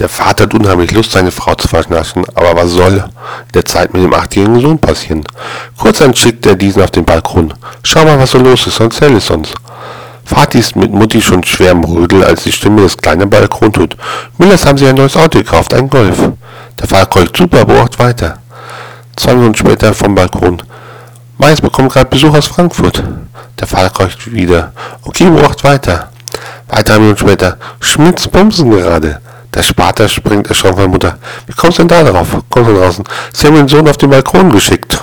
Der Vater hat unheimlich Lust, seine Frau zu verschnaschen, aber was soll der Zeit mit dem achtjährigen Sohn passieren? Kurzerhand schickt er diesen auf den Balkon. Schau mal, was so los ist, sonst zähl es uns. Vati ist mit Mutti schon schwer im Rödel, als die Stimme des kleinen Balkon tut. Müllers haben sich ein neues Auto gekauft, ein Golf. Der Vater kollt super, beobacht weiter. Zwei Minuten später vom Balkon. Mais bekommt gerade Besuch aus Frankfurt. Der Vater keucht wieder. Okay, beobacht weiter. Weitere Minuten später. Schmitz bumsen gerade. Der Spater springt erschrocken von Mutter. Wie kommst du denn da drauf? Kommst du draußen? Sie haben den Sohn auf den Balkon geschickt.